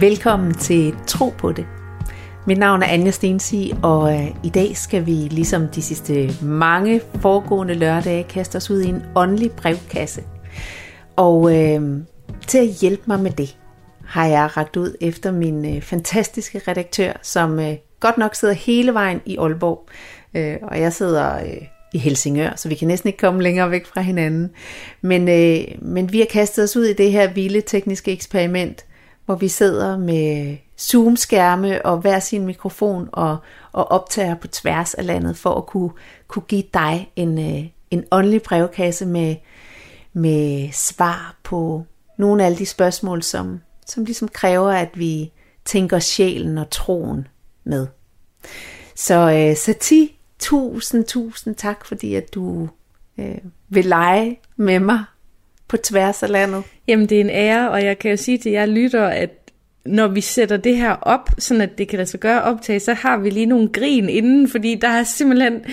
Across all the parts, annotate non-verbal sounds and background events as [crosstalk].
Velkommen til Tro på det. Mit navn er Anja Stensi, og øh, i dag skal vi, ligesom de sidste mange foregående lørdage, kaste os ud i en åndelig brevkasse. Og øh, til at hjælpe mig med det, har jeg ragt ud efter min øh, fantastiske redaktør, som øh, godt nok sidder hele vejen i Aalborg, øh, og jeg sidder øh, i Helsingør, så vi kan næsten ikke komme længere væk fra hinanden. Men, øh, men vi har kastet os ud i det her vilde tekniske eksperiment, hvor vi sidder med Zoom-skærme og hver sin mikrofon og, og optager på tværs af landet for at kunne, kunne give dig en, øh, en åndelig brevkasse med, med svar på nogle af alle de spørgsmål, som, som ligesom kræver, at vi tænker sjælen og troen med. Så, øh, så tusind, tusind tak, fordi at du øh, vil lege med mig på tværs af landet. Jamen, det er en ære, og jeg kan jo sige til jer lytter, at når vi sætter det her op, sådan at det kan lade sig gøre optage, så har vi lige nogle grin inden, fordi der er simpelthen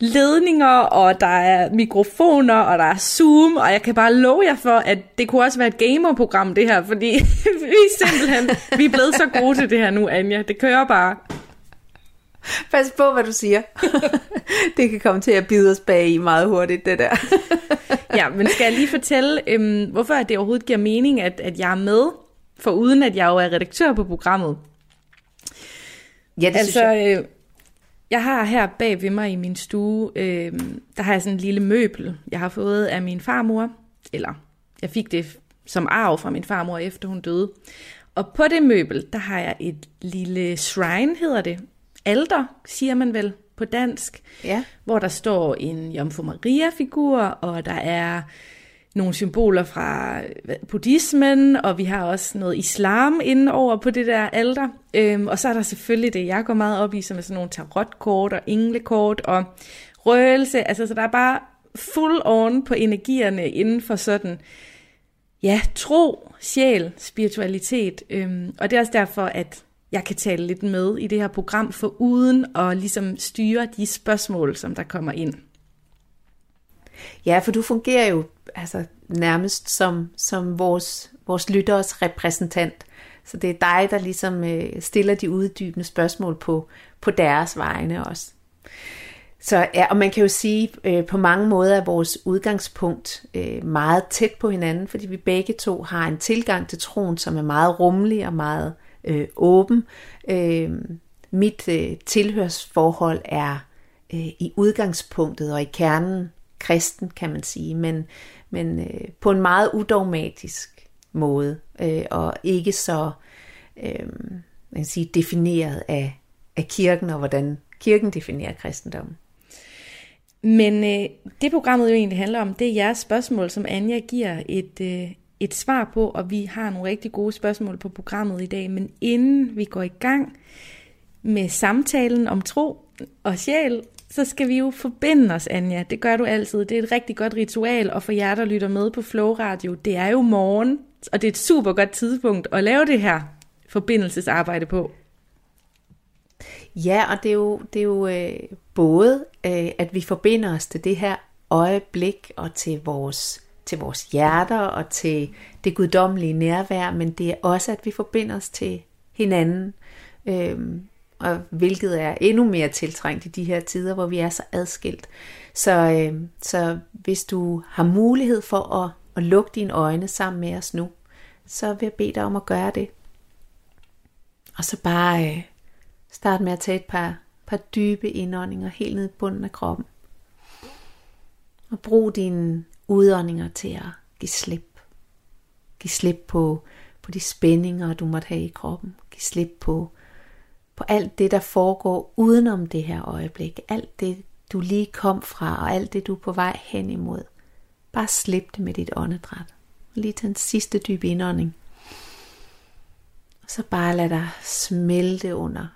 ledninger, og der er mikrofoner, og der er Zoom, og jeg kan bare love jer for, at det kunne også være et gamerprogram, det her, fordi [laughs] vi er simpelthen, vi er blevet så gode til det her nu, Anja. Det kører bare. Pas på, hvad du siger. [laughs] det kan komme til at bide os bag i meget hurtigt, det der. [laughs] ja, men skal jeg lige fortælle, øhm, hvorfor det overhovedet giver mening, at, at jeg er med, for uden at jeg jo er redaktør på programmet. Ja, det altså, synes jeg. Øh, jeg har her bag ved mig i min stue, øh, der har jeg sådan en lille møbel, jeg har fået af min farmor, eller jeg fik det som arv fra min farmor, efter hun døde. Og på det møbel, der har jeg et lille shrine, hedder det. Alter, siger man vel på dansk. Ja. Hvor der står en Jomfru Maria-figur, og der er nogle symboler fra buddhismen, og vi har også noget islam inde over på det der alter. Øhm, og så er der selvfølgelig det, jeg går meget op i, som er sådan nogle tarotkort og englekort og røgelse. Altså, så der er bare full on på energierne inden for sådan, ja, tro, sjæl, spiritualitet. Øhm, og det er også derfor, at jeg kan tale lidt med i det her program, for uden at ligesom styre de spørgsmål, som der kommer ind. Ja, for du fungerer jo altså, nærmest som, som vores, vores lytteres repræsentant. Så det er dig, der ligesom øh, stiller de uddybende spørgsmål på, på deres vegne også. Så ja, og man kan jo sige, øh, på mange måder er vores udgangspunkt øh, meget tæt på hinanden, fordi vi begge to har en tilgang til troen, som er meget rummelig og meget øh, åben. Øh, mit øh, tilhørsforhold er øh, i udgangspunktet og i kernen kristen, kan man sige, men, men øh, på en meget udogmatisk måde, øh, og ikke så øh, man kan sige, defineret af, af kirken, og hvordan kirken definerer kristendommen. Men øh, det programmet jo egentlig handler om, det er jeres spørgsmål, som Anja giver et, øh, et svar på, og vi har nogle rigtig gode spørgsmål på programmet i dag. Men inden vi går i gang med samtalen om tro og sjæl, så skal vi jo forbinde os, Anja. Det gør du altid. Det er et rigtig godt ritual, og for jer, der lytter med på Flow Radio, det er jo morgen, og det er et super godt tidspunkt at lave det her forbindelsesarbejde på. Ja, og det er jo, det er jo øh, både, øh, at vi forbinder os til det her øjeblik, og til vores, til vores hjerter, og til det guddommelige nærvær, men det er også, at vi forbinder os til hinanden. Øh, og hvilket er endnu mere tiltrængt i de her tider, hvor vi er så adskilt. Så, øh, så hvis du har mulighed for at, at lukke dine øjne sammen med os nu, så vil jeg bede dig om at gøre det. Og så bare øh, start med at tage et par, par dybe indåndinger helt ned i bunden af kroppen. Og brug dine udåndinger til at give slip. Giv slip på, på de spændinger, du måtte have i kroppen. Giv slip på på alt det, der foregår udenom det her øjeblik. Alt det, du lige kom fra, og alt det, du er på vej hen imod. Bare slip det med dit åndedræt. Lige til en sidste dyb indånding. Og så bare lad dig smelte under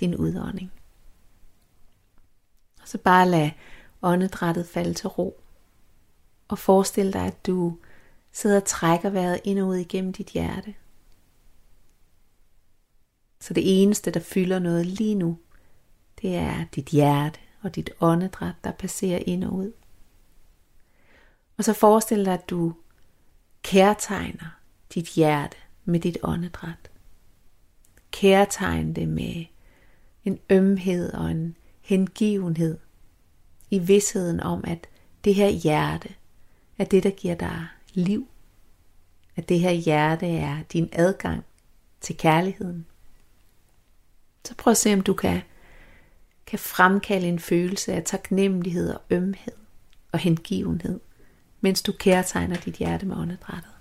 din udånding. Og så bare lad åndedrættet falde til ro. Og forestil dig, at du sidder og trækker vejret ind og ud igennem dit hjerte. Så det eneste, der fylder noget lige nu, det er dit hjerte og dit åndedræt, der passerer ind og ud. Og så forestil dig, at du kærtegner dit hjerte med dit åndedræt. Kærtegn det med en ømhed og en hengivenhed i vidsheden om, at det her hjerte er det, der giver dig liv. At det her hjerte er din adgang til kærligheden. Så prøv at se, om du kan, kan fremkalde en følelse af taknemmelighed og ømhed og hengivenhed, mens du kærtegner dit hjerte med åndedrættet.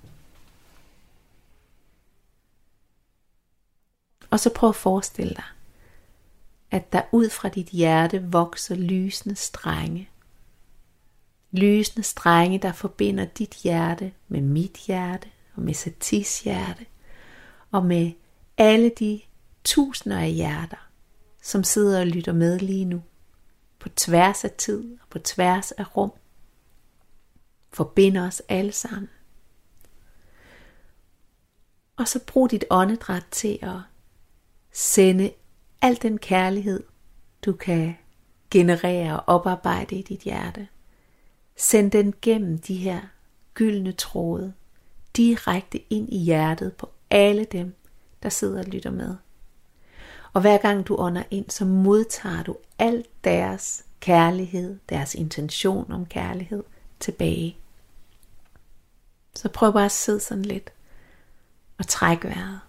Og så prøv at forestille dig, at der ud fra dit hjerte vokser lysende strenge. Lysende strenge, der forbinder dit hjerte med mit hjerte og med Satis hjerte og med alle de tusinder af hjerter, som sidder og lytter med lige nu, på tværs af tid og på tværs af rum, forbinder os alle sammen. Og så brug dit åndedræt til at sende al den kærlighed, du kan generere og oparbejde i dit hjerte. Send den gennem de her gyldne tråde direkte ind i hjertet på alle dem, der sidder og lytter med. Og hver gang du ånder ind, så modtager du alt deres kærlighed, deres intention om kærlighed tilbage. Så prøv bare at sidde sådan lidt og træk vejret.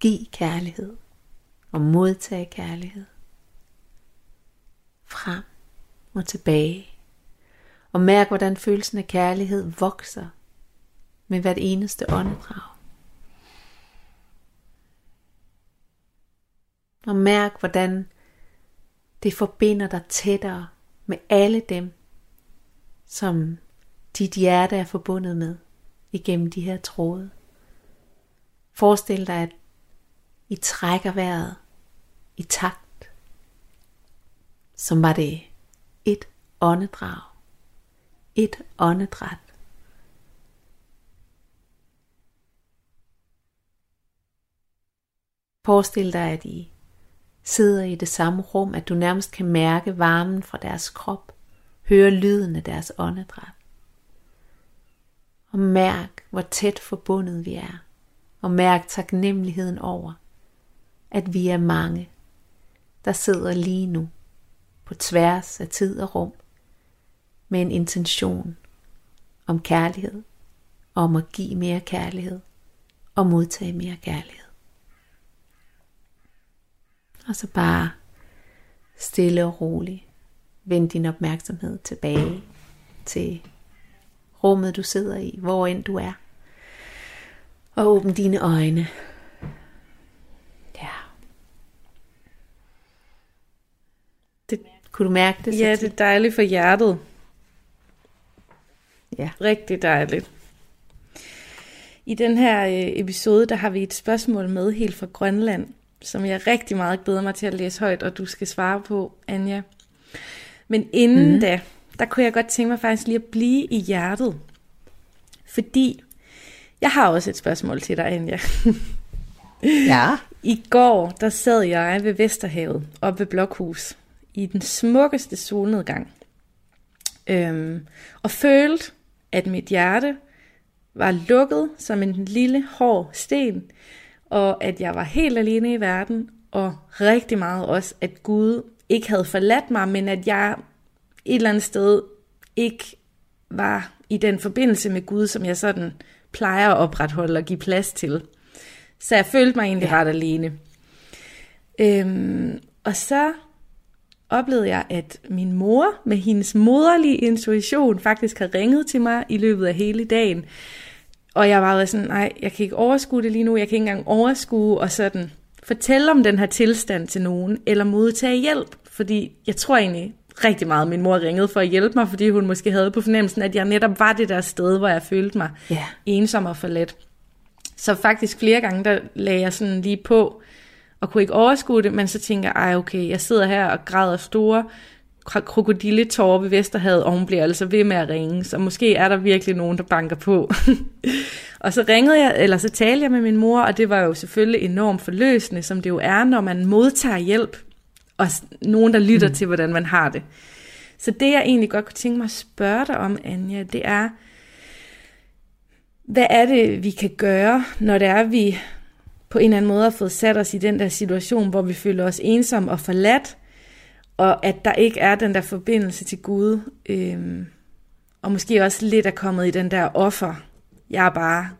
Giv kærlighed og modtag kærlighed. Frem og tilbage. Og mærk, hvordan følelsen af kærlighed vokser med hvert eneste åndedrag. Og mærk, hvordan det forbinder dig tættere med alle dem, som dit hjerte er forbundet med igennem de her tråde. Forestil dig, at I trækker vejret i takt, som var det et åndedrag, et åndedræt. Forestil dig, at I sidder i det samme rum, at du nærmest kan mærke varmen fra deres krop, høre lyden af deres åndedræt. Og mærk, hvor tæt forbundet vi er, og mærk taknemmeligheden over, at vi er mange, der sidder lige nu på tværs af tid og rum med en intention om kærlighed, og om at give mere kærlighed og modtage mere kærlighed. Og så bare stille og roligt vend din opmærksomhed tilbage til rummet du sidder i, hvor end du er. Og åbn dine øjne. Ja. Det, kunne du mærke det? Ja, det er dejligt for hjertet. Ja. Rigtig dejligt. I den her øh, episode, der har vi et spørgsmål med helt fra Grønland som jeg rigtig meget glæder mig til at læse højt, og du skal svare på, Anja. Men inden mm. da, der kunne jeg godt tænke mig faktisk lige at blive i hjertet. Fordi jeg har også et spørgsmål til dig, Anja. [laughs] ja. I går, der sad jeg ved Vesterhavet, op ved Blokhus, i den smukkeste solnedgang. Øhm, og følte, at mit hjerte var lukket som en lille hård sten, og at jeg var helt alene i verden, og rigtig meget også, at Gud ikke havde forladt mig, men at jeg et eller andet sted ikke var i den forbindelse med Gud, som jeg sådan plejer at opretholde og give plads til. Så jeg følte mig egentlig ja. ret alene. Øhm, og så oplevede jeg, at min mor med hendes moderlige intuition faktisk har ringet til mig i løbet af hele dagen og jeg var sådan, nej, jeg kan ikke overskue det lige nu, jeg kan ikke engang overskue og sådan fortælle om den her tilstand til nogen, eller modtage hjælp, fordi jeg tror egentlig rigtig meget, min mor ringede for at hjælpe mig, fordi hun måske havde på fornemmelsen, at jeg netop var det der sted, hvor jeg følte mig yeah. ensom og forladt. Så faktisk flere gange, der lagde jeg sådan lige på, og kunne ikke overskue det, men så tænker jeg, ej okay, jeg sidder her og græder store krokodilletårer ved Vesterhavet, og hun bliver altså ved med at ringe, så måske er der virkelig nogen, der banker på. [laughs] og så ringede jeg, eller så talte jeg med min mor, og det var jo selvfølgelig enormt forløsende, som det jo er, når man modtager hjælp, og nogen, der lytter mm. til, hvordan man har det. Så det, jeg egentlig godt kunne tænke mig at spørge dig om, Anja, det er, hvad er det, vi kan gøre, når det er, vi på en eller anden måde har fået sat os i den der situation, hvor vi føler os ensomme og forladt, og at der ikke er den der forbindelse til Gud, øhm, og måske også lidt er kommet i den der offer. Jeg er bare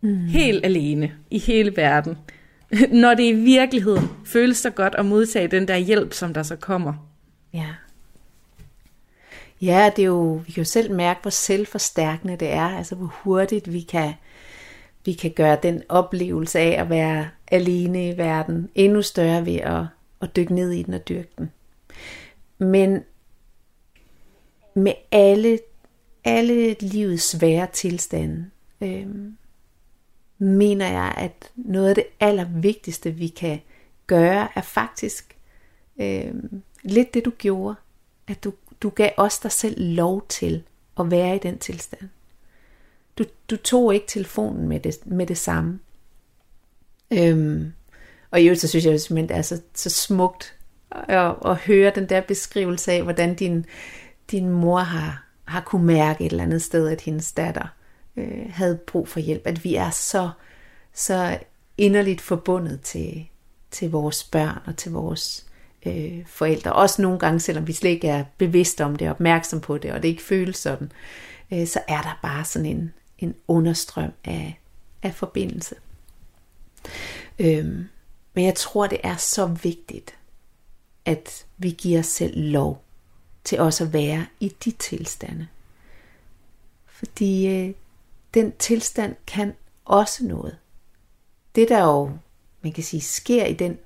mm. helt alene i hele verden. [laughs] Når det i virkeligheden føles så godt at modtage den der hjælp, som der så kommer. Ja. Ja, det er jo, vi kan jo selv mærke, hvor selvforstærkende det er, altså hvor hurtigt vi kan, vi kan gøre den oplevelse af at være alene i verden endnu større ved at, at dykke ned i den og dyrke den. Men med alle, alle livets svære tilstande, øh, mener jeg, at noget af det allervigtigste, vi kan gøre, er faktisk øh, lidt det, du gjorde. At du, du gav os dig selv lov til at være i den tilstand. Du, du tog ikke telefonen med det, med det samme. Øhm, og i øvrigt så synes jeg simpelthen, det er så, så smukt at, at høre den der beskrivelse af, hvordan din, din mor har, har kunne mærke et eller andet sted, at hendes datter øh, havde brug for hjælp. At vi er så, så inderligt forbundet til, til vores børn og til vores øh, forældre. Også nogle gange, selvom vi slet ikke er bevidste om det, opmærksom på det, og det ikke føles sådan, øh, så er der bare sådan en, en understrøm af, af forbindelse. Øhm, men jeg tror, det er så vigtigt, at vi giver os selv lov til også at være i de tilstande. Fordi øh, den tilstand kan også noget. Det der jo, man kan sige, sker i den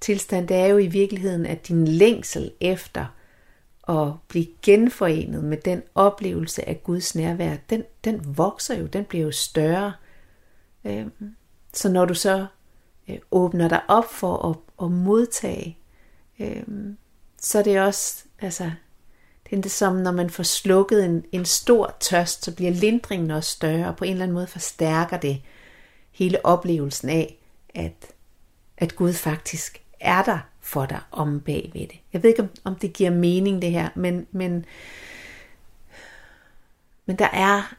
tilstand, det er jo i virkeligheden, at din længsel efter at blive genforenet med den oplevelse af Guds nærvær, den, den vokser jo, den bliver jo større. Øhm, så når du så øh, åbner dig op for at, at modtage, øhm, så er det også, altså, det er det som, når man får slukket en, en stor tørst, så bliver lindringen også større, og på en eller anden måde forstærker det hele oplevelsen af, at, at Gud faktisk er der for dig om bagved det. Jeg ved ikke, om, det giver mening det her, men, men, men der, er,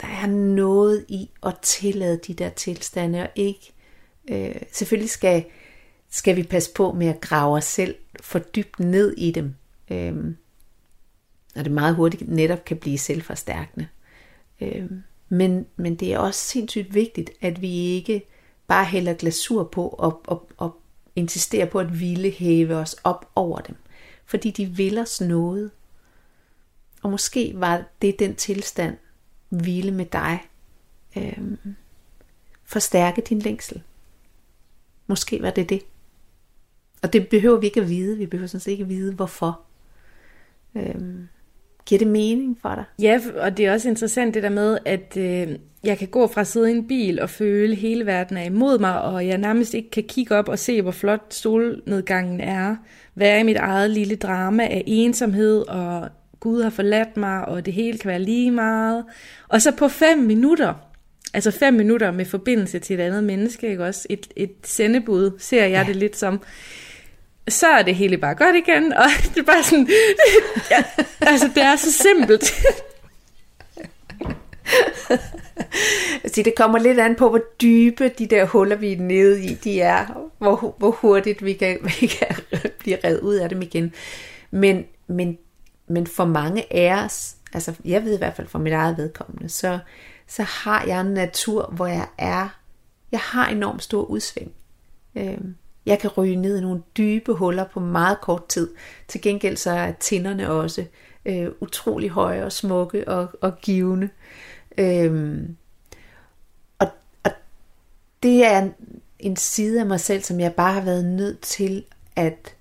der er noget i at tillade de der tilstande, og ikke, øh, selvfølgelig skal, skal vi passe på med at grave os selv for dybt ned i dem, øh, og det meget hurtigt netop kan blive selvforstærkende. Øh, men, men det er også sindssygt vigtigt, at vi ikke bare hælder glasur på og, og, og insisterer på at ville hæve os op over dem. Fordi de vil os noget. Og måske var det den tilstand, hvile med dig, øhm, forstærke din længsel. Måske var det det. Og det behøver vi ikke at vide. Vi behøver sådan set ikke at vide, hvorfor. Øhm, Giver det mening for dig? Ja, og det er også interessant det der med, at øh, jeg kan gå fra at sidde i en bil og føle, at hele verden er imod mig, og jeg nærmest ikke kan kigge op og se, hvor flot solnedgangen er. Være i mit eget lille drama af ensomhed, og Gud har forladt mig, og det hele kan være lige meget. Og så på fem minutter, altså fem minutter med forbindelse til et andet menneske, ikke også? Et, et sendebud, ser jeg ja. det lidt som så er det hele bare godt igen, og [laughs] det er bare sådan, [laughs] ja, altså det er så simpelt. [laughs] Så altså, det kommer lidt an på, hvor dybe de der huller, vi er nede i, de er, hvor, hvor hurtigt vi kan, vi kan blive reddet ud af dem igen. Men, men, men for mange af os, altså jeg ved i hvert fald for mit eget vedkommende, så, så har jeg en natur, hvor jeg er, jeg har enormt stor udsving. Øhm, jeg kan ryge ned i nogle dybe huller på meget kort tid. Til gengæld så er tinderne også øh, utrolig høje og smukke og, og givende. Øhm, og, og det er en, side af mig selv, som jeg bare har været nødt til at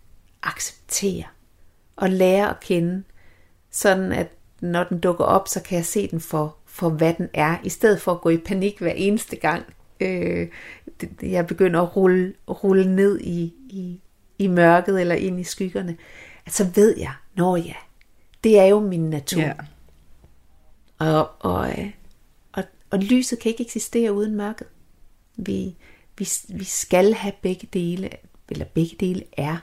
acceptere og lære at kende, sådan at når den dukker op, så kan jeg se den for, for hvad den er, i stedet for at gå i panik hver eneste gang, øh, jeg begynder at rulle, rulle ned i, i, i mørket eller ind i skyggerne, at så ved jeg, nå ja, det er jo min natur. Yeah. Og, og, øh, og, og lyset kan ikke eksistere uden mørket. Vi, vi, vi skal have begge dele, eller begge dele er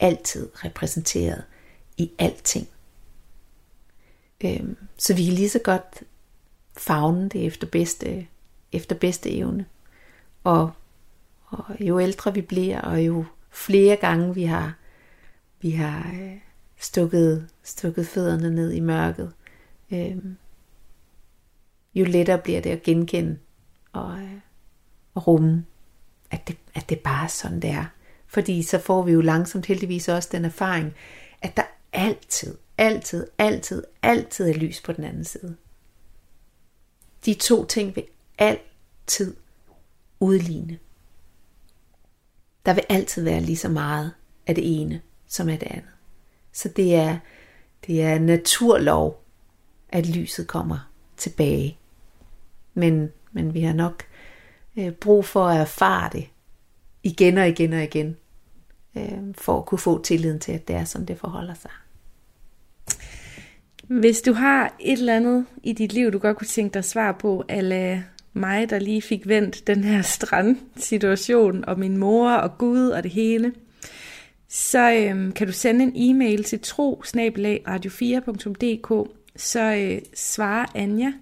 altid repræsenteret i alting. Øhm, så vi kan lige så godt fagne det efter bedste, efter bedste evne. Og, og jo ældre vi bliver, og jo flere gange vi har, vi har øh, stukket, stukket fødderne ned i mørket, øh, jo lettere bliver det at genkende og, øh, og rumme, at det, at det bare er sådan, det er. Fordi så får vi jo langsomt heldigvis også den erfaring, at der altid, altid, altid, altid er lys på den anden side. De to ting vil altid udligne. Der vil altid være lige så meget af det ene, som af det andet. Så det er, det er naturlov, at lyset kommer tilbage. Men, men vi har nok øh, brug for at erfare det igen og igen og igen, øh, for at kunne få tilliden til, at det er, som det forholder sig. Hvis du har et eller andet i dit liv, du godt kunne tænke dig svar på, eller mig, der lige fik vendt den her strandsituation, og min mor og Gud og det hele, så øhm, kan du sende en e-mail til tro radio4.dk, så øh, svarer Anja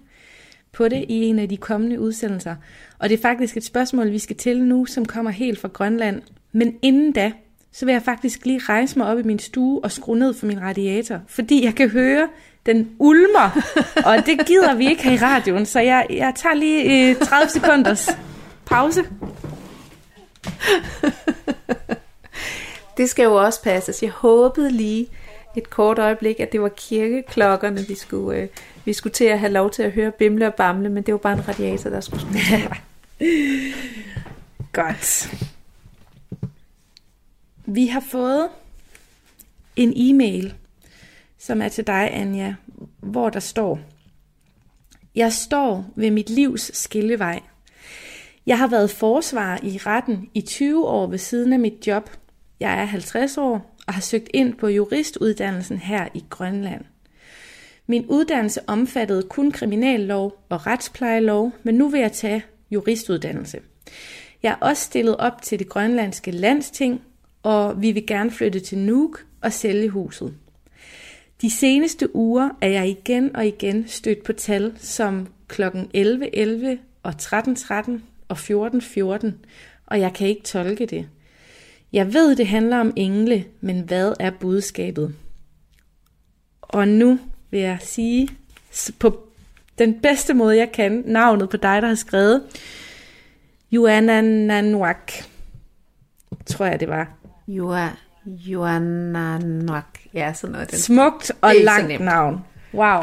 på det i en af de kommende udsendelser. Og det er faktisk et spørgsmål, vi skal til nu, som kommer helt fra Grønland. Men inden da, så vil jeg faktisk lige rejse mig op i min stue og skrue ned for min radiator, fordi jeg kan høre, den ulmer, og det gider vi ikke have i radioen, så jeg, jeg tager lige øh, 30 sekunders pause. Det skal jo også passes. Jeg håbede lige et kort øjeblik, at det var kirkeklokkerne, vi skulle, øh, vi skulle til at have lov til at høre bimle og bamle, men det var bare en radiator, der skulle spille. [laughs] Godt. Vi har fået en e-mail, som er til dig, Anja, hvor der står, Jeg står ved mit livs skillevej. Jeg har været forsvarer i retten i 20 år ved siden af mit job. Jeg er 50 år og har søgt ind på juristuddannelsen her i Grønland. Min uddannelse omfattede kun kriminallov og retsplejelov, men nu vil jeg tage juristuddannelse. Jeg er også stillet op til det grønlandske landsting, og vi vil gerne flytte til Nuuk og sælge huset. De seneste uger er jeg igen og igen stødt på tal som kl. 11.11 11 og 13.13 13 og 14.14, 14, og jeg kan ikke tolke det. Jeg ved, det handler om engle, men hvad er budskabet? Og nu vil jeg sige på den bedste måde, jeg kan, navnet på dig, der har skrevet, Nanwak, tror jeg det var. Nanwak. Ja, sådan noget. Den. Smukt og langt navn. Wow.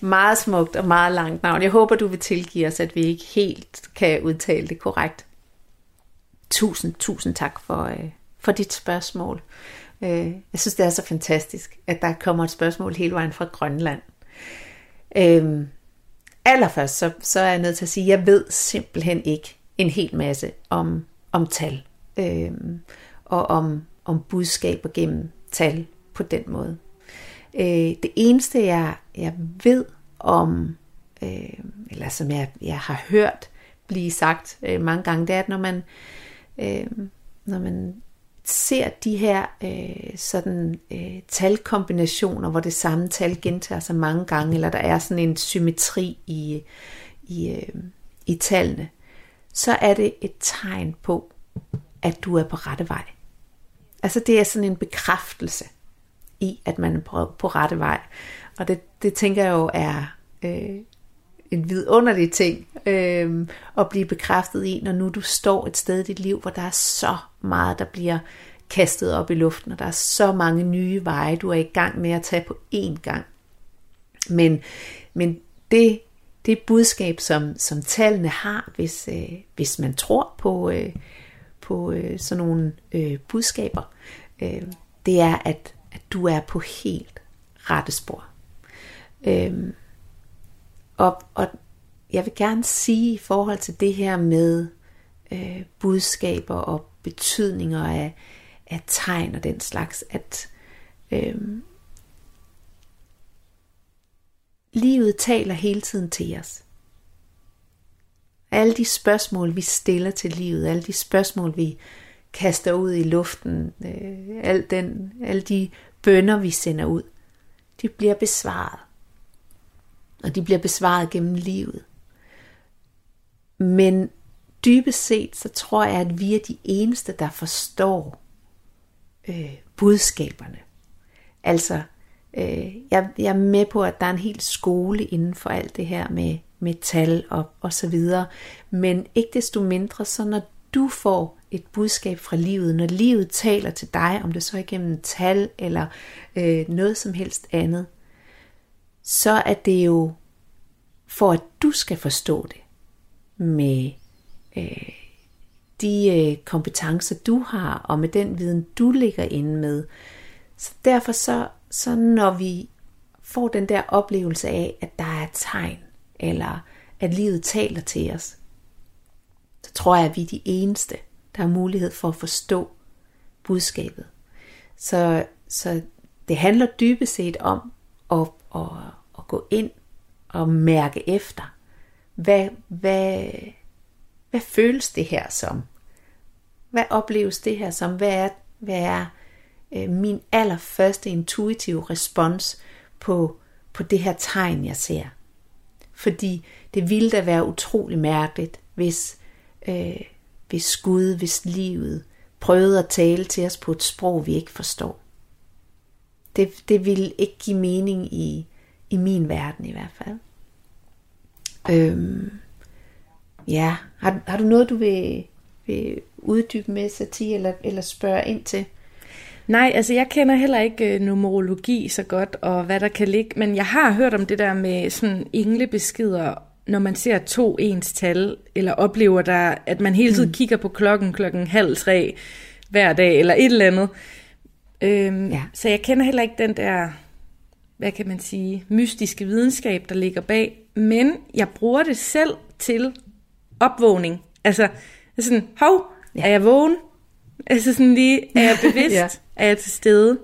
Meget smukt og meget langt navn. Jeg håber, du vil tilgive os, at vi ikke helt kan udtale det korrekt. Tusind, tusind tak for, øh, for dit spørgsmål. Øh, jeg synes, det er så fantastisk, at der kommer et spørgsmål hele vejen fra Grønland. Øh, allerførst, så, så er jeg nødt til at sige, at jeg ved simpelthen ikke en hel masse om, om tal. Øh, og om, om budskaber gennem tal på den måde. Øh, det eneste, jeg, jeg ved om, øh, eller som jeg, jeg har hørt blive sagt øh, mange gange, det er, at når man, øh, når man ser de her øh, sådan øh, talkombinationer, hvor det samme tal gentager sig mange gange, eller der er sådan en symmetri i, i, øh, i tallene, så er det et tegn på, at du er på rette vej. Altså det er sådan en bekræftelse i, at man er på, rette vej. Og det, det tænker jeg jo er øh, en vidunderlig ting øh, at blive bekræftet i, når nu du står et sted i dit liv, hvor der er så meget, der bliver kastet op i luften, og der er så mange nye veje, du er i gang med at tage på én gang. Men, men det, det budskab, som, som tallene har, hvis, øh, hvis man tror på, øh, på øh, sådan nogle øh, budskaber, øh, det er, at, at du er på helt rette spor. Øh, og, og jeg vil gerne sige i forhold til det her med øh, budskaber og betydninger af, af tegn og den slags, at øh, livet taler hele tiden til os. Alle de spørgsmål, vi stiller til livet, alle de spørgsmål, vi kaster ud i luften, øh, al den, alle de bønder, vi sender ud, de bliver besvaret. og de bliver besvaret gennem livet. Men dybest set, så tror jeg, at vi er de eneste, der forstår øh, budskaberne. Altså, øh, jeg, jeg er med på, at der er en hel skole inden for alt det her med, med tal og, og så videre. Men ikke desto mindre, så når du får et budskab fra livet, når livet taler til dig, om det så er igennem tal eller øh, noget som helst andet, så er det jo for at du skal forstå det med øh, de øh, kompetencer du har og med den viden du ligger inde med. Så derfor så, så når vi får den der oplevelse af, at der er tegn, eller at livet taler til os, så tror jeg, at vi er de eneste, der har mulighed for at forstå budskabet. Så, så det handler dybest set om at, at, at gå ind og mærke efter. Hvad, hvad, hvad føles det her som? Hvad opleves det her som? Hvad er, hvad er øh, min allerførste intuitive respons på, på det her tegn, jeg ser? Fordi det ville da være utrolig mærkeligt, hvis, øh, hvis Gud, hvis livet prøvede at tale til os på et sprog, vi ikke forstår. Det, det ville ikke give mening i, i min verden i hvert fald. Øhm, ja, har, har du noget, du vil, vil uddybe med, Sati, eller, eller spørge ind til? Nej, altså jeg kender heller ikke øh, numerologi så godt, og hvad der kan ligge, men jeg har hørt om det der med sådan englebeskeder, når man ser to ens tal, eller oplever der, at man hele tiden mm. kigger på klokken klokken halv tre hver dag, eller et eller andet. Øhm, ja. Så jeg kender heller ikke den der, hvad kan man sige, mystiske videnskab, der ligger bag, men jeg bruger det selv til opvågning. Altså, sådan, hov, ja. er jeg vågen? Altså sådan lige, er jeg [laughs] bevidst? ja. Er jeg til stede?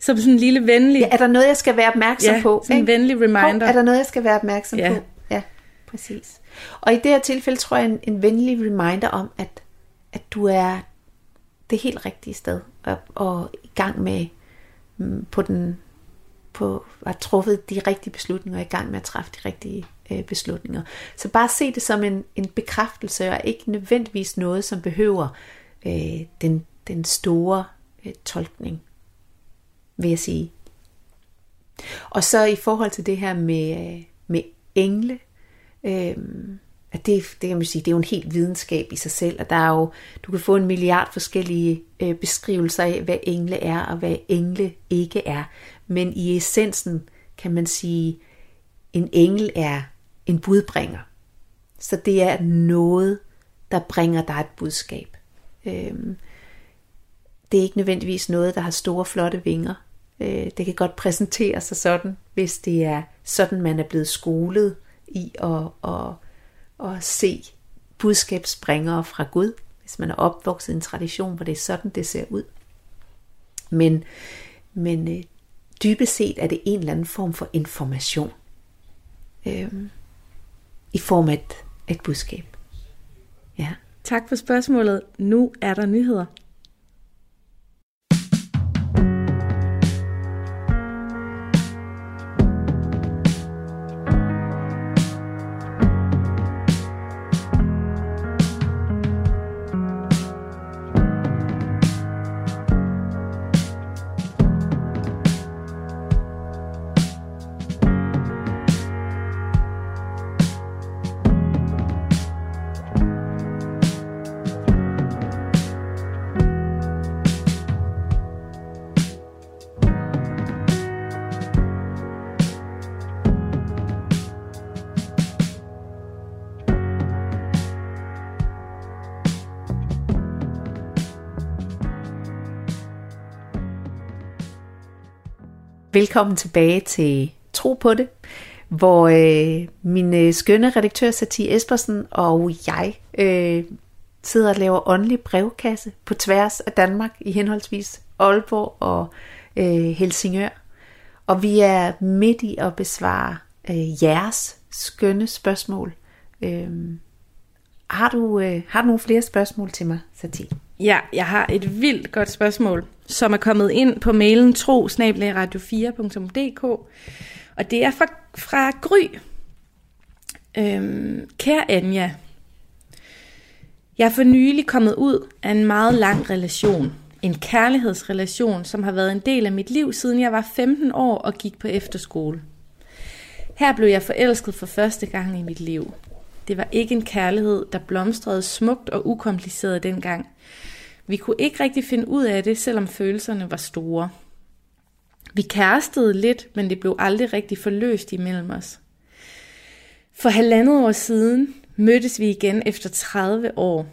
Som sådan en lille venlig... Ja, er der noget, jeg skal være opmærksom ja, på? sådan en venlig reminder. Hov, er der noget, jeg skal være opmærksom ja. på? Ja, præcis. Og i det her tilfælde tror jeg en, en venlig reminder om, at, at du er det helt rigtige sted, og, og i gang med mm, på den på at truffet de rigtige beslutninger, og i gang med at træffe de rigtige øh, beslutninger. Så bare se det som en, en bekræftelse, og ikke nødvendigvis noget, som behøver øh, den, den store Øh, tolkning, vil jeg sige. Og så i forhold til det her med, øh, med engle, øh, at det, det kan man sige, det er jo en helt videnskab i sig selv, og der er jo, du kan få en milliard forskellige øh, beskrivelser af, hvad engle er, og hvad engle ikke er. Men i essensen kan man sige, en engel er en budbringer. Så det er noget, der bringer dig et budskab. Øhm, det er ikke nødvendigvis noget, der har store, flotte vinger. Øh, det kan godt præsentere sig sådan, hvis det er sådan, man er blevet skolet i at, at, at se budskabsbringere fra Gud, hvis man er opvokset i en tradition, hvor det er sådan, det ser ud. Men, men øh, dybest set er det en eller anden form for information. Øhm, I form af et, et budskab. Ja. Tak for spørgsmålet. Nu er der nyheder. Velkommen tilbage til Tro på det, hvor øh, min øh, skønne redaktør Satie Espersen og jeg øh, sidder og laver åndelig brevkasse på tværs af Danmark i henholdsvis Aalborg og øh, Helsingør. Og vi er midt i at besvare øh, jeres skønne spørgsmål. Øh, har, du, øh, har du nogle flere spørgsmål til mig, Satie? Ja, jeg har et vildt godt spørgsmål, som er kommet ind på mailen tro 4dk og det er fra, fra Gry, Øhm, kære Anja, jeg er for nylig kommet ud af en meget lang relation. En kærlighedsrelation, som har været en del af mit liv, siden jeg var 15 år og gik på efterskole. Her blev jeg forelsket for første gang i mit liv. Det var ikke en kærlighed, der blomstrede smukt og ukompliceret dengang. Vi kunne ikke rigtig finde ud af det, selvom følelserne var store. Vi kærestede lidt, men det blev aldrig rigtig forløst imellem os. For halvandet år siden mødtes vi igen efter 30 år.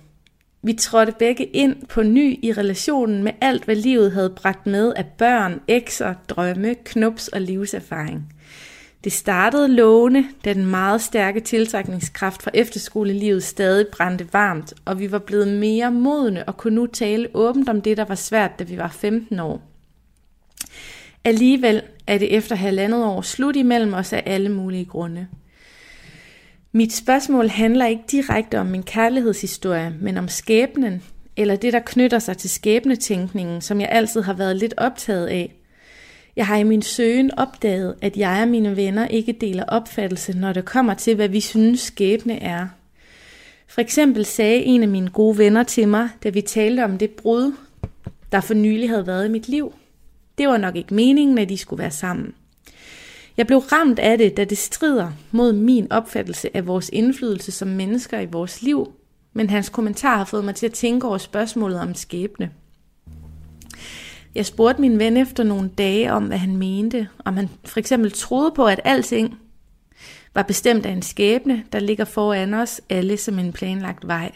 Vi trådte begge ind på ny i relationen med alt, hvad livet havde bragt med af børn, ekser, drømme, knups og livserfaring. Det startede lovende, da den meget stærke tiltrækningskraft fra efterskolelivet stadig brændte varmt, og vi var blevet mere modne og kunne nu tale åbent om det, der var svært, da vi var 15 år. Alligevel er det efter halvandet år slut imellem os af alle mulige grunde. Mit spørgsmål handler ikke direkte om min kærlighedshistorie, men om skæbnen, eller det, der knytter sig til skæbnetænkningen, som jeg altid har været lidt optaget af. Jeg har i min søgen opdaget, at jeg og mine venner ikke deler opfattelse, når det kommer til, hvad vi synes skæbne er. For eksempel sagde en af mine gode venner til mig, da vi talte om det brud, der for nylig havde været i mit liv. Det var nok ikke meningen, at de skulle være sammen. Jeg blev ramt af det, da det strider mod min opfattelse af vores indflydelse som mennesker i vores liv, men hans kommentar har fået mig til at tænke over spørgsmålet om skæbne. Jeg spurgte min ven efter nogle dage om, hvad han mente, om han for eksempel troede på, at alting var bestemt af en skæbne, der ligger foran os alle som en planlagt vej.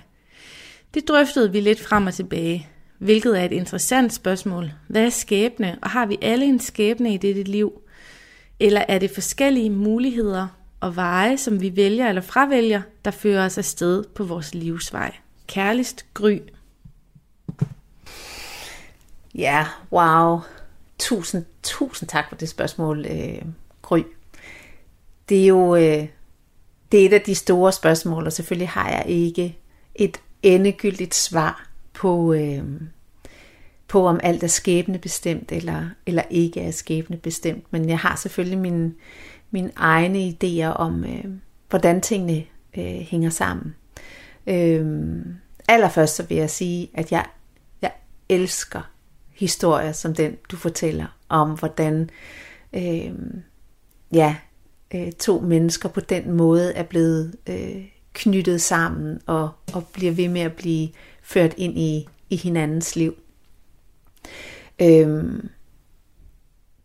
Det drøftede vi lidt frem og tilbage, hvilket er et interessant spørgsmål. Hvad er skæbne, og har vi alle en skæbne i dette liv? Eller er det forskellige muligheder og veje, som vi vælger eller fravælger, der fører os afsted på vores livsvej? Kærligst Gry. Ja, wow. Tusind, tusind tak for det spørgsmål, øh, Gry. Det er jo øh, det er et af de store spørgsmål, og selvfølgelig har jeg ikke et endegyldigt svar på, øh, på om alt er skæbnebestemt eller, eller ikke er skæbnebestemt. Men jeg har selvfølgelig mine, mine egne idéer om, øh, hvordan tingene øh, hænger sammen. Øh, allerførst så vil jeg sige, at jeg, jeg elsker historier som den, du fortæller om, hvordan øh, ja, øh, to mennesker på den måde er blevet øh, knyttet sammen og, og bliver ved med at blive ført ind i, i hinandens liv. Øh,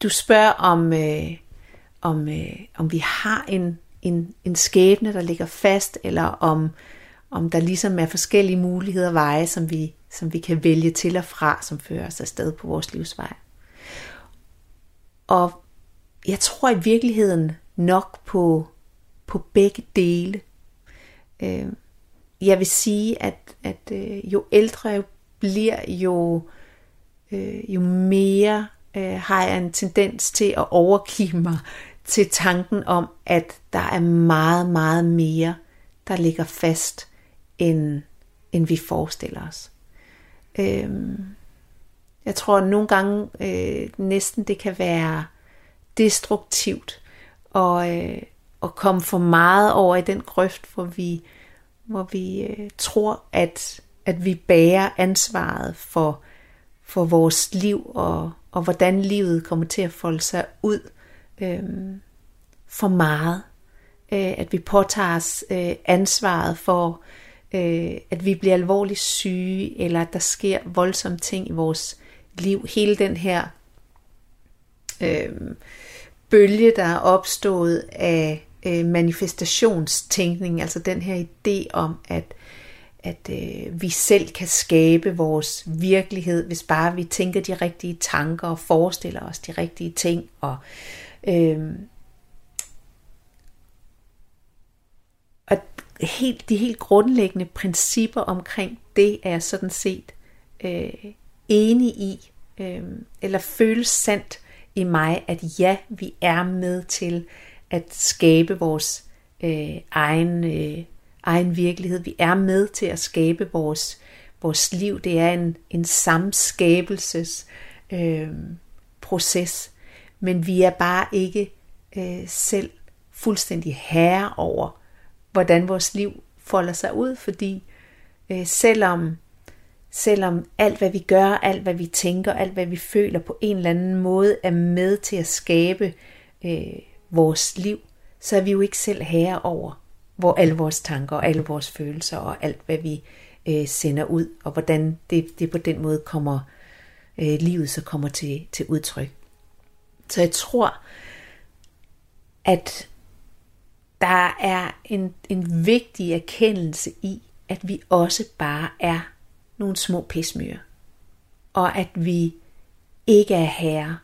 du spørger om, øh, om, øh, om vi har en, en, en skæbne, der ligger fast, eller om, om der ligesom er forskellige muligheder og veje, som vi, som vi kan vælge til og fra, som fører os afsted på vores livsvej. Og jeg tror i virkeligheden nok på, på begge dele. Øh, jeg vil sige, at, at øh, jo ældre jeg bliver, jo, øh, jo mere øh, har jeg en tendens til at overgive mig til tanken om, at der er meget, meget mere, der ligger fast, end, end vi forestiller os. Øhm, jeg tror at nogle gange øh, næsten det kan være destruktivt og, øh, at komme for meget over i den grøft, hvor vi, hvor vi øh, tror, at, at vi bærer ansvaret for, for vores liv og, og hvordan livet kommer til at folde sig ud øh, for meget. Øh, at vi påtager os øh, ansvaret for øh, at vi bliver alvorligt syge, eller at der sker voldsomme ting i vores liv. Hele den her øh, bølge, der er opstået af øh, manifestationstænkning, altså den her idé om, at at øh, vi selv kan skabe vores virkelighed, hvis bare vi tænker de rigtige tanker og forestiller os de rigtige ting. Og, øh, helt, de helt grundlæggende principper omkring det er jeg sådan set øh, enig i, øh, eller føles sandt i mig, at ja, vi er med til at skabe vores øh, egen, øh, egen virkelighed. Vi er med til at skabe vores, vores liv. Det er en, en samskabelses øh, proces, men vi er bare ikke øh, selv fuldstændig herre over, hvordan vores liv folder sig ud, fordi øh, selvom, selvom alt hvad vi gør, alt hvad vi tænker, alt hvad vi føler på en eller anden måde er med til at skabe øh, vores liv, så er vi jo ikke selv herre over hvor alle vores tanker og alle vores følelser og alt hvad vi øh, sender ud, og hvordan det, det på den måde kommer, øh, livet så kommer til, til udtryk. Så jeg tror, at der er en, en vigtig erkendelse i, at vi også bare er nogle små pismyrer. Og at vi ikke er herre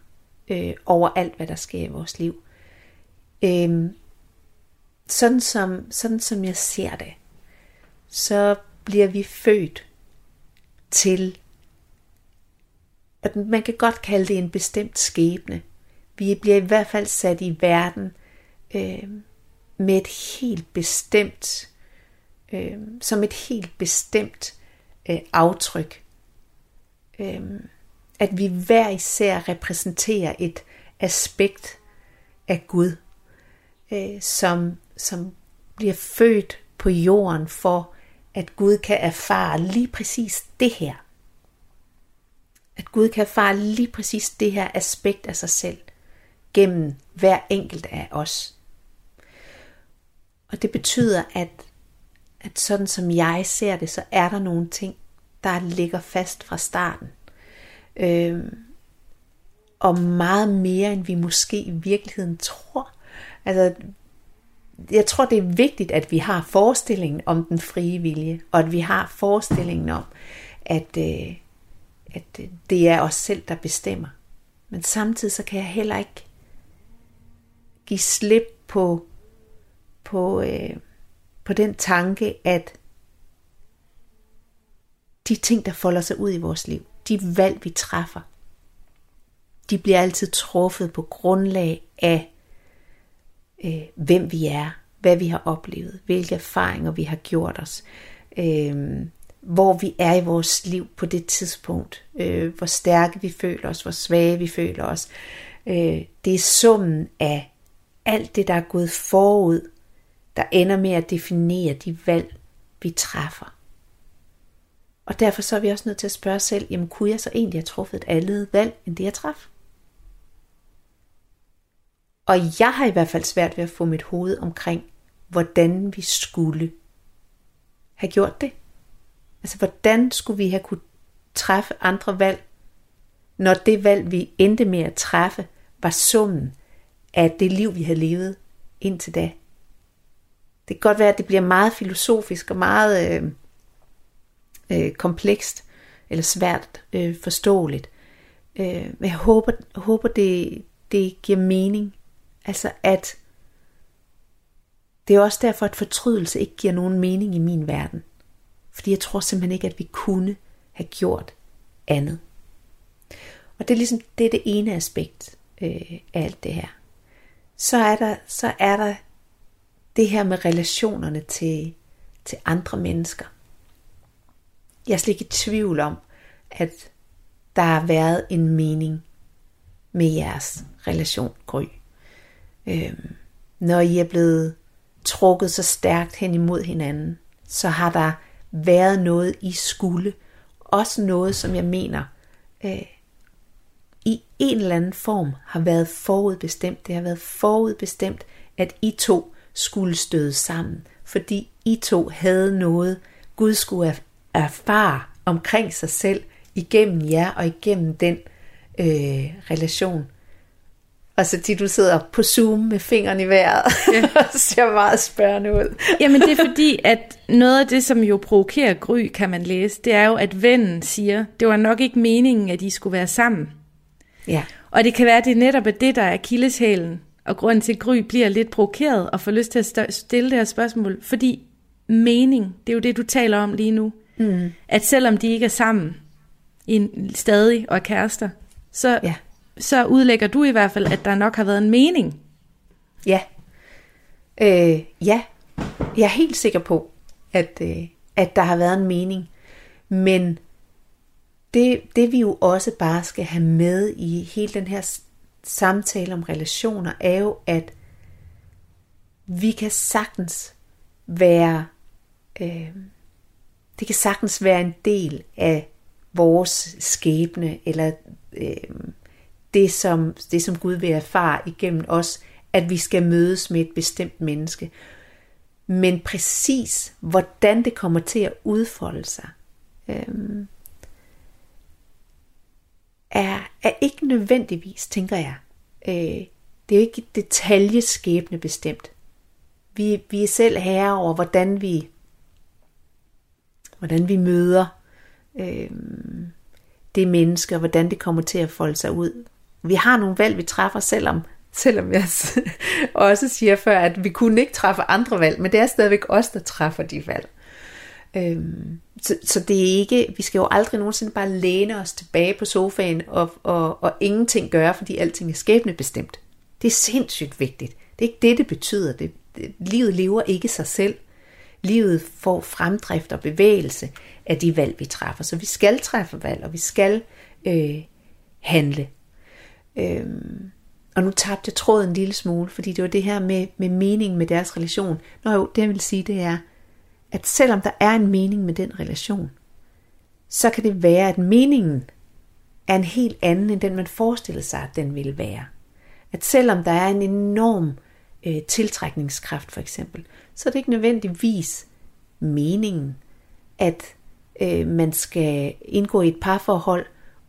øh, over alt, hvad der sker i vores liv. Øhm, sådan, som, sådan som jeg ser det, så bliver vi født til, at man kan godt kalde det en bestemt skæbne. Vi bliver i hvert fald sat i verden øh, med et helt bestemt, øh, som et helt bestemt øh, aftryk. Øh, at vi hver især repræsenterer et aspekt af Gud, øh, som, som bliver født på jorden for, at Gud kan erfare lige præcis det her. At Gud kan erfare lige præcis det her aspekt af sig selv gennem hver enkelt af os. Og det betyder, at, at sådan som jeg ser det, så er der nogle ting, der ligger fast fra starten. Øhm, og meget mere, end vi måske i virkeligheden tror. Altså, jeg tror, det er vigtigt, at vi har forestillingen om den frie vilje, og at vi har forestillingen om, at, øh, at det er os selv, der bestemmer. Men samtidig så kan jeg heller ikke give slip på, på, øh, på den tanke, at de ting, der folder sig ud i vores liv, de valg, vi træffer, de bliver altid truffet på grundlag af øh, hvem vi er, hvad vi har oplevet, hvilke erfaringer vi har gjort os, øh, hvor vi er i vores liv på det tidspunkt, øh, hvor stærke vi føler os, hvor svage vi føler os. Øh, det er summen af alt det, der er gået forud, der ender med at definere de valg, vi træffer. Og derfor så er vi også nødt til at spørge os selv, jamen kunne jeg så egentlig have truffet et andet valg, end det jeg træffede? Og jeg har i hvert fald svært ved at få mit hoved omkring, hvordan vi skulle have gjort det. Altså, hvordan skulle vi have kunne træffe andre valg, når det valg, vi endte med at træffe, var summen af det liv, vi havde levet indtil da. Det kan godt være, at det bliver meget filosofisk og meget øh, øh, komplekst eller svært øh, forståeligt. Øh, men jeg håber, håber det, det giver mening Altså at det er også derfor, at fortrydelse ikke giver nogen mening i min verden. Fordi jeg tror simpelthen ikke, at vi kunne have gjort andet. Og det er ligesom det, er det ene aspekt øh, af alt det her. Så er der, så er der det her med relationerne til, til andre mennesker. Jeg er slet ikke i tvivl om, at der har været en mening med jeres relation, Gry Øhm, når I er blevet trukket så stærkt hen imod hinanden, så har der været noget, I skulle. Også noget, som jeg mener, øh, i en eller anden form har været forudbestemt. Det har været forudbestemt, at I to skulle støde sammen, fordi I to havde noget, Gud skulle erfare omkring sig selv, igennem jer og igennem den øh, relation. Og så tit du sidder på Zoom med fingeren i vejret, ja. [laughs] og ser meget spørgende ud. Jamen det er fordi, at noget af det, som jo provokerer Gry, kan man læse, det er jo, at vennen siger, det var nok ikke meningen, at de skulle være sammen. Ja. Og det kan være, at det netop er det, der er kildeshælen, og grunden til, at Gry bliver lidt provokeret og får lyst til at stille det her spørgsmål, fordi mening, det er jo det, du taler om lige nu. Mm. At selvom de ikke er sammen en, stadig og er kærester, så ja så udlægger du i hvert fald, at der nok har været en mening. Ja. Øh, ja. Jeg er helt sikker på, at, øh, at der har været en mening. Men det, det vi jo også bare skal have med i hele den her samtale om relationer, er jo, at vi kan sagtens være, øh, det kan sagtens være en del af vores skæbne, eller øh, det, som, det, som Gud vil erfare igennem os, at vi skal mødes med et bestemt menneske. Men præcis, hvordan det kommer til at udfolde sig, øh, er, er ikke nødvendigvis, tænker jeg. Øh, det er ikke detaljeskæbne bestemt. Vi, vi er selv herre over, hvordan vi, hvordan vi møder øh, det menneske, og hvordan det kommer til at folde sig ud. Vi har nogle valg, vi træffer, selvom, selvom jeg [laughs] også siger før, at vi kunne ikke træffe andre valg, men det er stadigvæk os, der træffer de valg. Øhm, så, så det er ikke, vi skal jo aldrig nogensinde bare læne os tilbage på sofaen og, og, og ingenting gøre, fordi alting er skæbnebestemt. Det er sindssygt vigtigt. Det er ikke det, det betyder. Det, det, livet lever ikke sig selv. Livet får fremdrift og bevægelse af de valg, vi træffer. Så vi skal træffe valg, og vi skal øh, handle. Øhm, og nu tabte jeg tråden en lille smule, fordi det var det her med, med mening med deres relation. Nå jo, det jeg vil sige, det er, at selvom der er en mening med den relation, så kan det være, at meningen er en helt anden, end den man forestillede sig, at den ville være. At selvom der er en enorm øh, tiltrækningskraft for eksempel, så er det ikke nødvendigvis meningen, at øh, man skal indgå i et parforhold,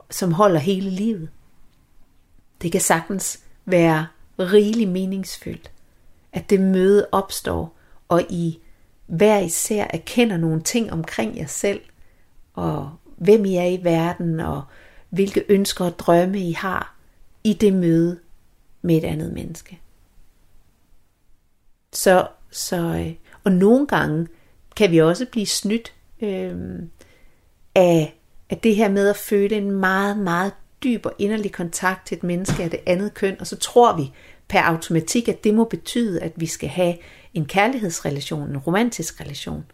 som holder hele livet. Det kan sagtens være rigelig meningsfyldt, at det møde opstår, og I hver især erkender nogle ting omkring jer selv, og hvem I er i verden, og hvilke ønsker og drømme I har i det møde med et andet menneske. Så, så øh, og nogle gange kan vi også blive snydt øh, af, af det her med at føle en meget, meget dyb og inderlig kontakt til et menneske af det andet køn, og så tror vi per automatik, at det må betyde, at vi skal have en kærlighedsrelation, en romantisk relation.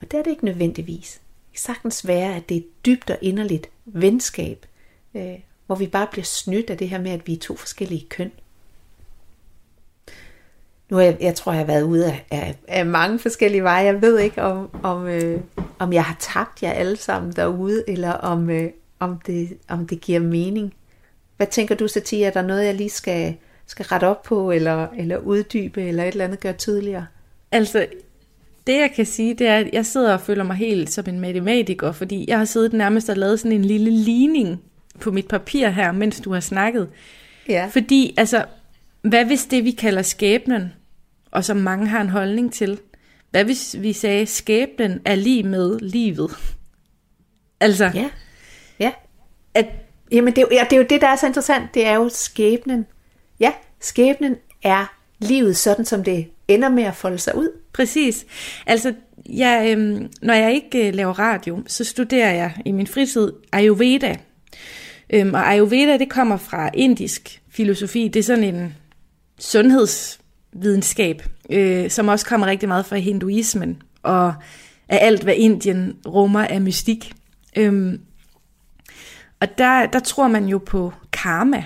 Og det er det ikke nødvendigvis. Det kan sagtens være, at det er et dybt og inderligt venskab, øh, hvor vi bare bliver snydt af det her med, at vi er to forskellige køn. Nu er jeg, jeg tror, jeg har været ude af, af, af mange forskellige veje. Jeg ved ikke, om, om, øh, om jeg har tabt jer alle sammen derude, eller om, øh, om, det, om det giver mening. Hvad tænker du, Satie? Er der noget, jeg lige skal, skal rette op på, eller, eller uddybe, eller et eller andet gøre tydeligere? Altså, det jeg kan sige, det er, at jeg sidder og føler mig helt som en matematiker, fordi jeg har siddet nærmest og lavet sådan en lille ligning på mit papir her, mens du har snakket. Ja. Fordi, altså, hvad hvis det, vi kalder skæbnen, og som mange har en holdning til, hvad hvis vi sagde, skæbnen er lige med livet? Altså, Ja, ja. At, jamen det, er jo- ja, det er jo det, der er så interessant. Det er jo skæbnen. Ja, skæbnen er livet sådan, som det ender med at folde sig ud. Præcis. Altså, jeg, øh, når jeg ikke øh, laver radio, så studerer jeg i min fritid Ayurveda. Øhm, og Ayurveda, det kommer fra indisk filosofi. Det er sådan en sundhedsvidenskab, øh, som også kommer rigtig meget fra hinduismen, og af alt, hvad Indien rummer af mystik. Øhm, og der, der tror man jo på karma.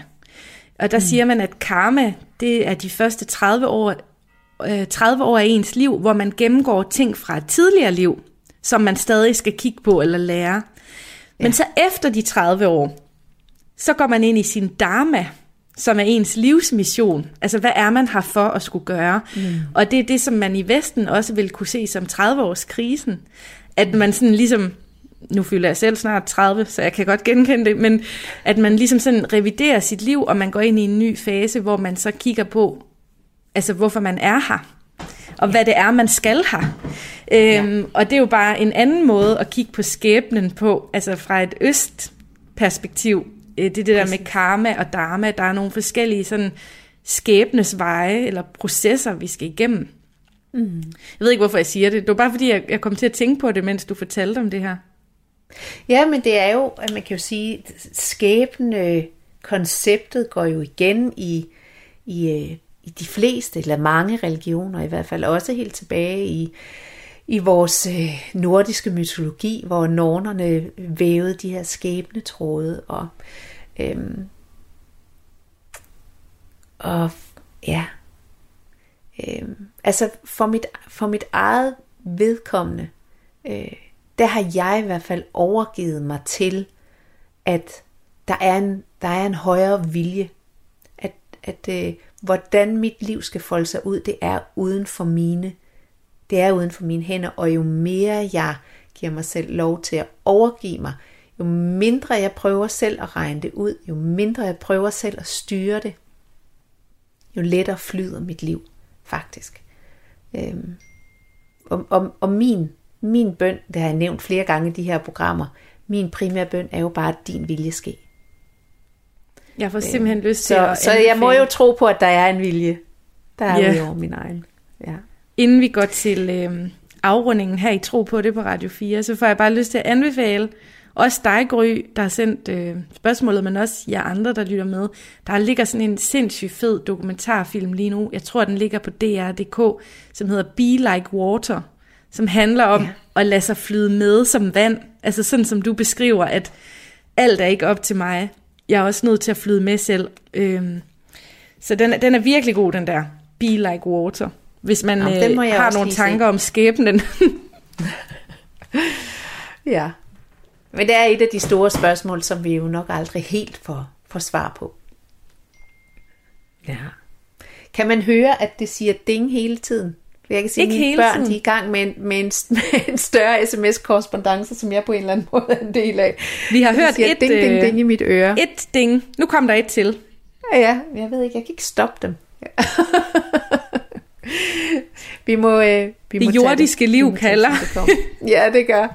Og der mm. siger man, at karma, det er de første 30 år, øh, 30 år af ens liv, hvor man gennemgår ting fra et tidligere liv, som man stadig skal kigge på eller lære. Men Ja. så efter de 30 år, så går man ind i sin dharma, som er ens livsmission. Altså, hvad er man her for at skulle gøre? Mm. Og det er det, som man i Vesten også vil kunne se som 30-års-krisen. At man sådan ligesom, nu fylder jeg selv snart 30, så jeg kan godt genkende det, men at man ligesom sådan reviderer sit liv, og man går ind i en ny fase, hvor man så kigger på, altså hvorfor man er her, og hvad det er, man skal her. Øhm, Og det er jo bare en anden måde at kigge på skæbnen på, altså fra et østperspektiv. Øh, Det er det der med karma og dharma. Der er nogle forskellige sådan skæbnesveje eller processer, vi skal igennem. Mm. Jeg ved ikke, hvorfor jeg siger det. Det var bare fordi, jeg, jeg kom til at tænke på det, mens du fortalte om det her. Ja, men det er jo, at man kan jo sige, skæbne konceptet går jo igen i, i, øh, i de fleste, eller mange religioner i hvert fald, også helt tilbage i, i vores øh, nordiske mytologi, hvor nornerne vævede de her skæbnetråde, og, øhm, og ja, øhm, altså for mit, for mit eget vedkommende, øh, der har jeg i hvert fald overgivet mig til, at der er en, der er en højere vilje. At, at øh, hvordan mit liv skal folde sig ud, det er uden for mine, det er uden for mine hænder, og jo mere jeg giver mig selv lov til at overgive mig, jo mindre jeg prøver selv at regne det ud, jo mindre jeg prøver selv at styre det, jo lettere flyder mit liv, faktisk. Øhm, og, og, og min, min bøn, det har jeg nævnt flere gange i de her programmer, min primære bøn er jo bare, at din vilje ske. Jeg får simpelthen øhm, lyst til så, at Så jeg må jo tro på, at der er en vilje. Der er yeah. over min egen. Ja. Inden vi går til øh, afrundingen her i Tro på det på Radio 4, så får jeg bare lyst til at anbefale også dig, Gry, der har sendt øh, spørgsmålet, men også jer andre, der lytter med. Der ligger sådan en sindssygt fed dokumentarfilm lige nu. Jeg tror, den ligger på DR.dk, som hedder Be Like Water, som handler om ja. at lade sig flyde med som vand. Altså sådan som du beskriver, at alt er ikke op til mig. Jeg er også nødt til at flyde med selv. Øhm, så den, den er virkelig god, den der Be Like Water. Hvis man Jamen, øh, har nogle tanker se. om skæbnen. [laughs] ja. Men det er et af de store spørgsmål, som vi jo nok aldrig helt får, får svar på. Ja. Kan man høre, at det siger ding hele tiden? Jeg kan sige, at mine børn tiden. de er i gang med en, med, en, [laughs] med en større sms-korrespondence, som jeg på en eller anden [laughs] måde er en del af. Vi har hørt siger, et ding, ding, ding i mit øre. Et ding. Nu kom der et til. Ja, jeg ved ikke, jeg kan ikke stoppe dem. [laughs] vi må, øh, vi det må jordiske det. liv kalder. ja, det gør.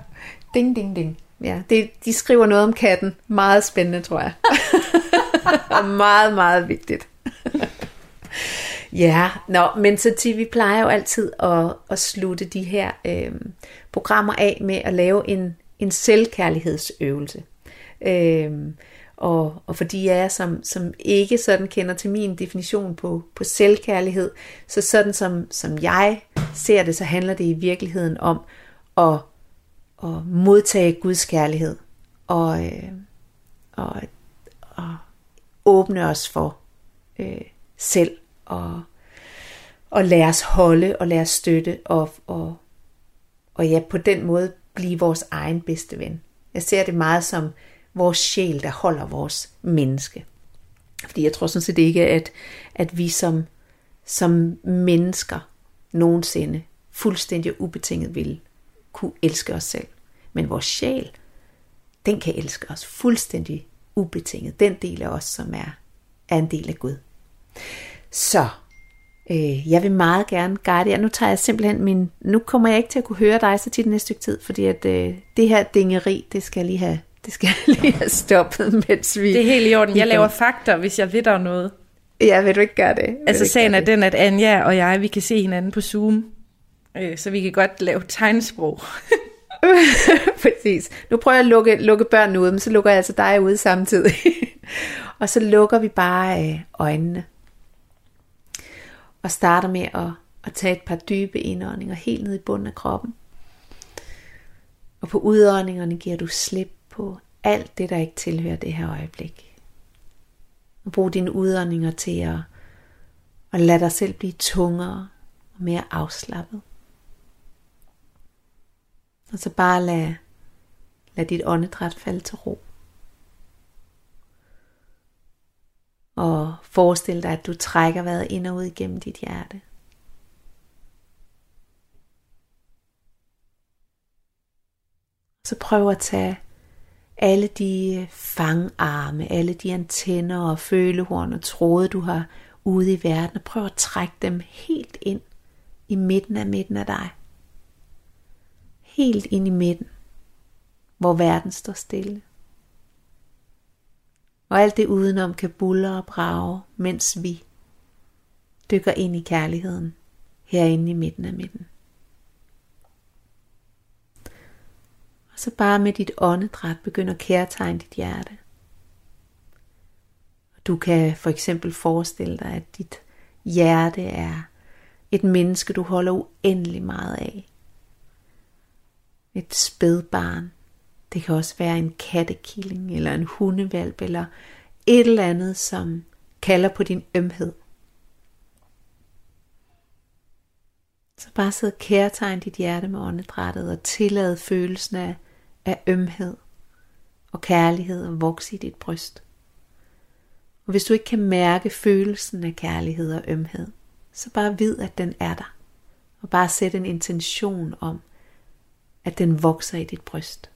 Ding, ding, ding. Ja, det, de skriver noget om katten. Meget spændende, tror jeg. Og meget, meget vigtigt ja, nå, men så til, vi plejer jo altid at, at slutte de her øh, programmer af med at lave en, en selvkærlighedsøvelse. Øh, og, og fordi jeg er, som, som ikke sådan kender til min definition på, på selvkærlighed, så sådan som, som jeg ser det, så handler det i virkeligheden om at at modtage Guds kærlighed og, øh, og, og åbne os for øh, selv og, og lade os holde og lade os støtte og, og, og ja, på den måde blive vores egen bedste ven. Jeg ser det meget som vores sjæl, der holder vores menneske. Fordi jeg tror sådan set ikke, at, at vi som, som mennesker nogensinde fuldstændig ubetinget vil kunne elske os selv. Men vores sjæl, den kan elske os fuldstændig ubetinget. Den del af os, som er, er en del af Gud. Så øh, jeg vil meget gerne guide jer. Nu tager jeg simpelthen min... Nu kommer jeg ikke til at kunne høre dig så tit næste stykke tid, fordi at øh, det her dingeri, det skal jeg lige have, det skal jeg [laughs] lige have stoppet, mens vi... Det er helt i orden. Jeg laver fakta, hvis jeg ved der noget. Ja, vil du ikke gøre det? altså sagen er den, at Anja og jeg, vi kan se hinanden på Zoom. Øh, så vi kan godt lave tegnsprog. [laughs] Præcis. Nu prøver jeg at lukke, lukke børnene ud, men så lukker jeg altså dig ude samtidig. [laughs] og så lukker vi bare øh, øjnene. Og starter med at, at tage et par dybe indåndinger helt ned i bunden af kroppen. Og på udåndingerne giver du slip på alt det, der ikke tilhører det her øjeblik. Og brug dine udåndinger til at, at lade dig selv blive tungere og mere afslappet. Og så bare lad, lad dit åndedræt falde til ro. Og forestil dig, at du trækker vejret ind og ud igennem dit hjerte. Så prøv at tage alle de fangarme, alle de antenner og følehorn og tråde, du har ude i verden, og prøv at trække dem helt ind i midten af midten af dig helt ind i midten, hvor verden står stille. Og alt det udenom kan bulle og brage, mens vi dykker ind i kærligheden herinde i midten af midten. Og så bare med dit åndedræt begynder at kærtegne dit hjerte. Du kan for eksempel forestille dig, at dit hjerte er et menneske, du holder uendelig meget af et spædbarn. Det kan også være en kattekilling eller en hundevalp eller et eller andet, som kalder på din ømhed. Så bare sidde og kærtegn dit hjerte med åndedrættet og tillade følelsen af, af ømhed og kærlighed at vokse i dit bryst. Og hvis du ikke kan mærke følelsen af kærlighed og ømhed, så bare vid, at den er der. Og bare sæt en intention om, at den vokser i dit bryst.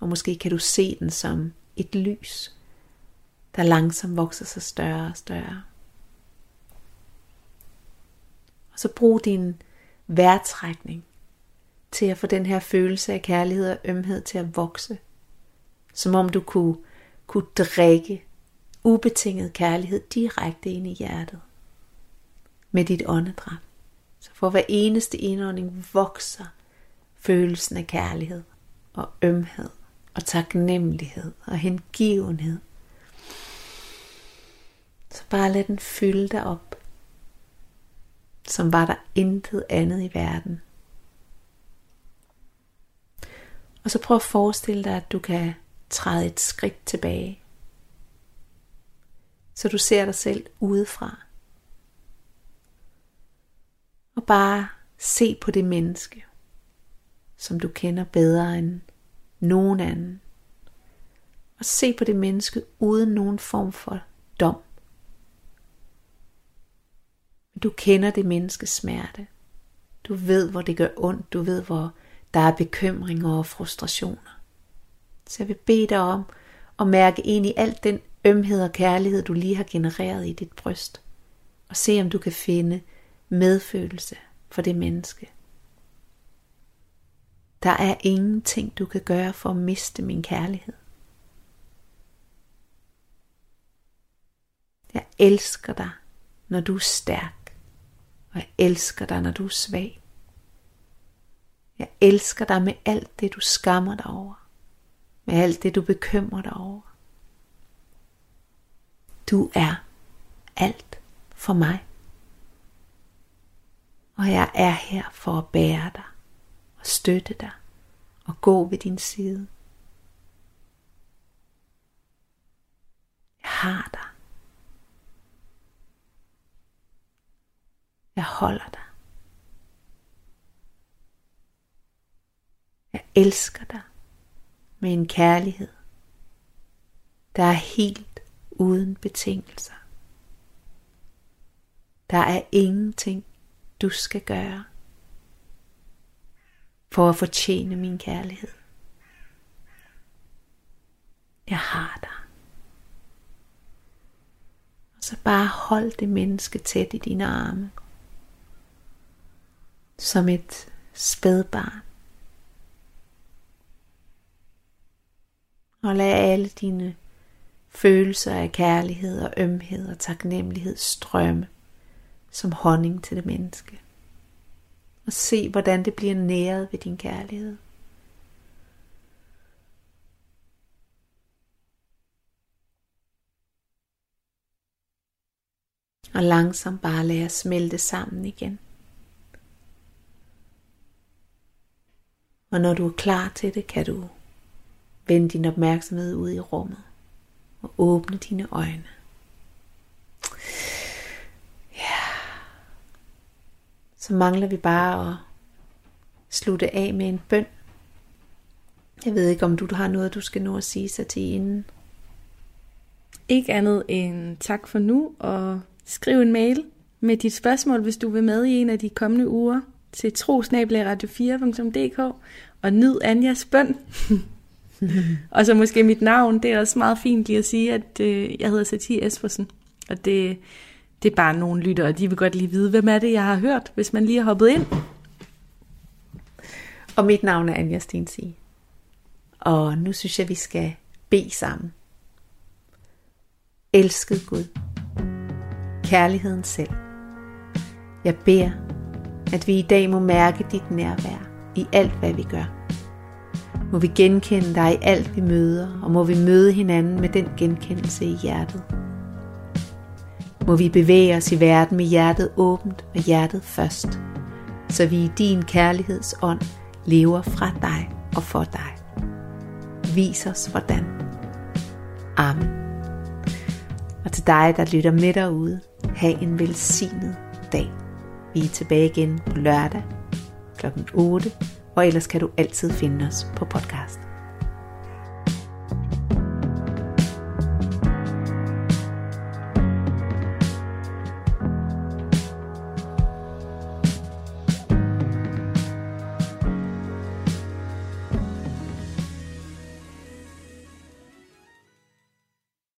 Og måske kan du se den som et lys, der langsomt vokser sig større og større. Og så brug din vejrtrækning til at få den her følelse af kærlighed og ømhed til at vokse. Som om du kunne, kunne drikke ubetinget kærlighed direkte ind i hjertet. Med dit åndedræt. Så for hver eneste indånding vokser følelsen af kærlighed og ømhed og taknemmelighed og hengivenhed. Så bare lad den fylde dig op, som var der intet andet i verden. Og så prøv at forestille dig, at du kan træde et skridt tilbage. Så du ser dig selv udefra. Og bare se på det menneske, som du kender bedre end nogen anden. Og se på det menneske uden nogen form for dom. Du kender det menneskes smerte. Du ved, hvor det gør ondt. Du ved, hvor der er bekymringer og frustrationer. Så jeg vil bede dig om at mærke ind i alt den ømhed og kærlighed, du lige har genereret i dit bryst. Og se, om du kan finde medfølelse for det menneske. Der er ingenting, du kan gøre for at miste min kærlighed. Jeg elsker dig, når du er stærk, og jeg elsker dig, når du er svag. Jeg elsker dig med alt det, du skammer dig over, med alt det, du bekymrer dig over. Du er alt for mig. Og jeg er her for at bære dig støtte dig og gå ved din side. Jeg har dig. Jeg holder dig. Jeg elsker dig med en kærlighed, der er helt uden betingelser. Der er ingenting, du skal gøre for at fortjene min kærlighed. Jeg har dig. Og så bare hold det menneske tæt i dine arme. Som et spædbarn. Og lad alle dine følelser af kærlighed og ømhed og taknemmelighed strømme som honning til det menneske og se, hvordan det bliver næret ved din kærlighed. Og langsomt bare lad os smelte sammen igen. Og når du er klar til det, kan du vende din opmærksomhed ud i rummet og åbne dine øjne. Så mangler vi bare at slutte af med en bøn. Jeg ved ikke, om du, du har noget, du skal nå at sige sig til inden. Ikke andet end tak for nu, og skriv en mail med dit spørgsmål, hvis du vil med i en af de kommende uger til trosnabelagradio4.dk og nyd Anjas bøn. [laughs] og så måske mit navn, det er også meget fint lige at sige, at øh, jeg hedder Satie Espersen, og det det er bare nogle lyttere, de vil godt lige vide, hvem er det, jeg har hørt, hvis man lige har hoppet ind. Og mit navn er Anja Stensi. Og nu synes jeg, vi skal bede sammen. Elsket Gud. Kærligheden selv. Jeg beder, at vi i dag må mærke dit nærvær i alt, hvad vi gør. Må vi genkende dig i alt, vi møder, og må vi møde hinanden med den genkendelse i hjertet må vi bevæge os i verden med hjertet åbent og hjertet først, så vi i din kærlighedsånd lever fra dig og for dig. Vis os hvordan. Amen. Og til dig, der lytter med derude, have en velsignet dag. Vi er tilbage igen på lørdag kl. 8, og ellers kan du altid finde os på podcast.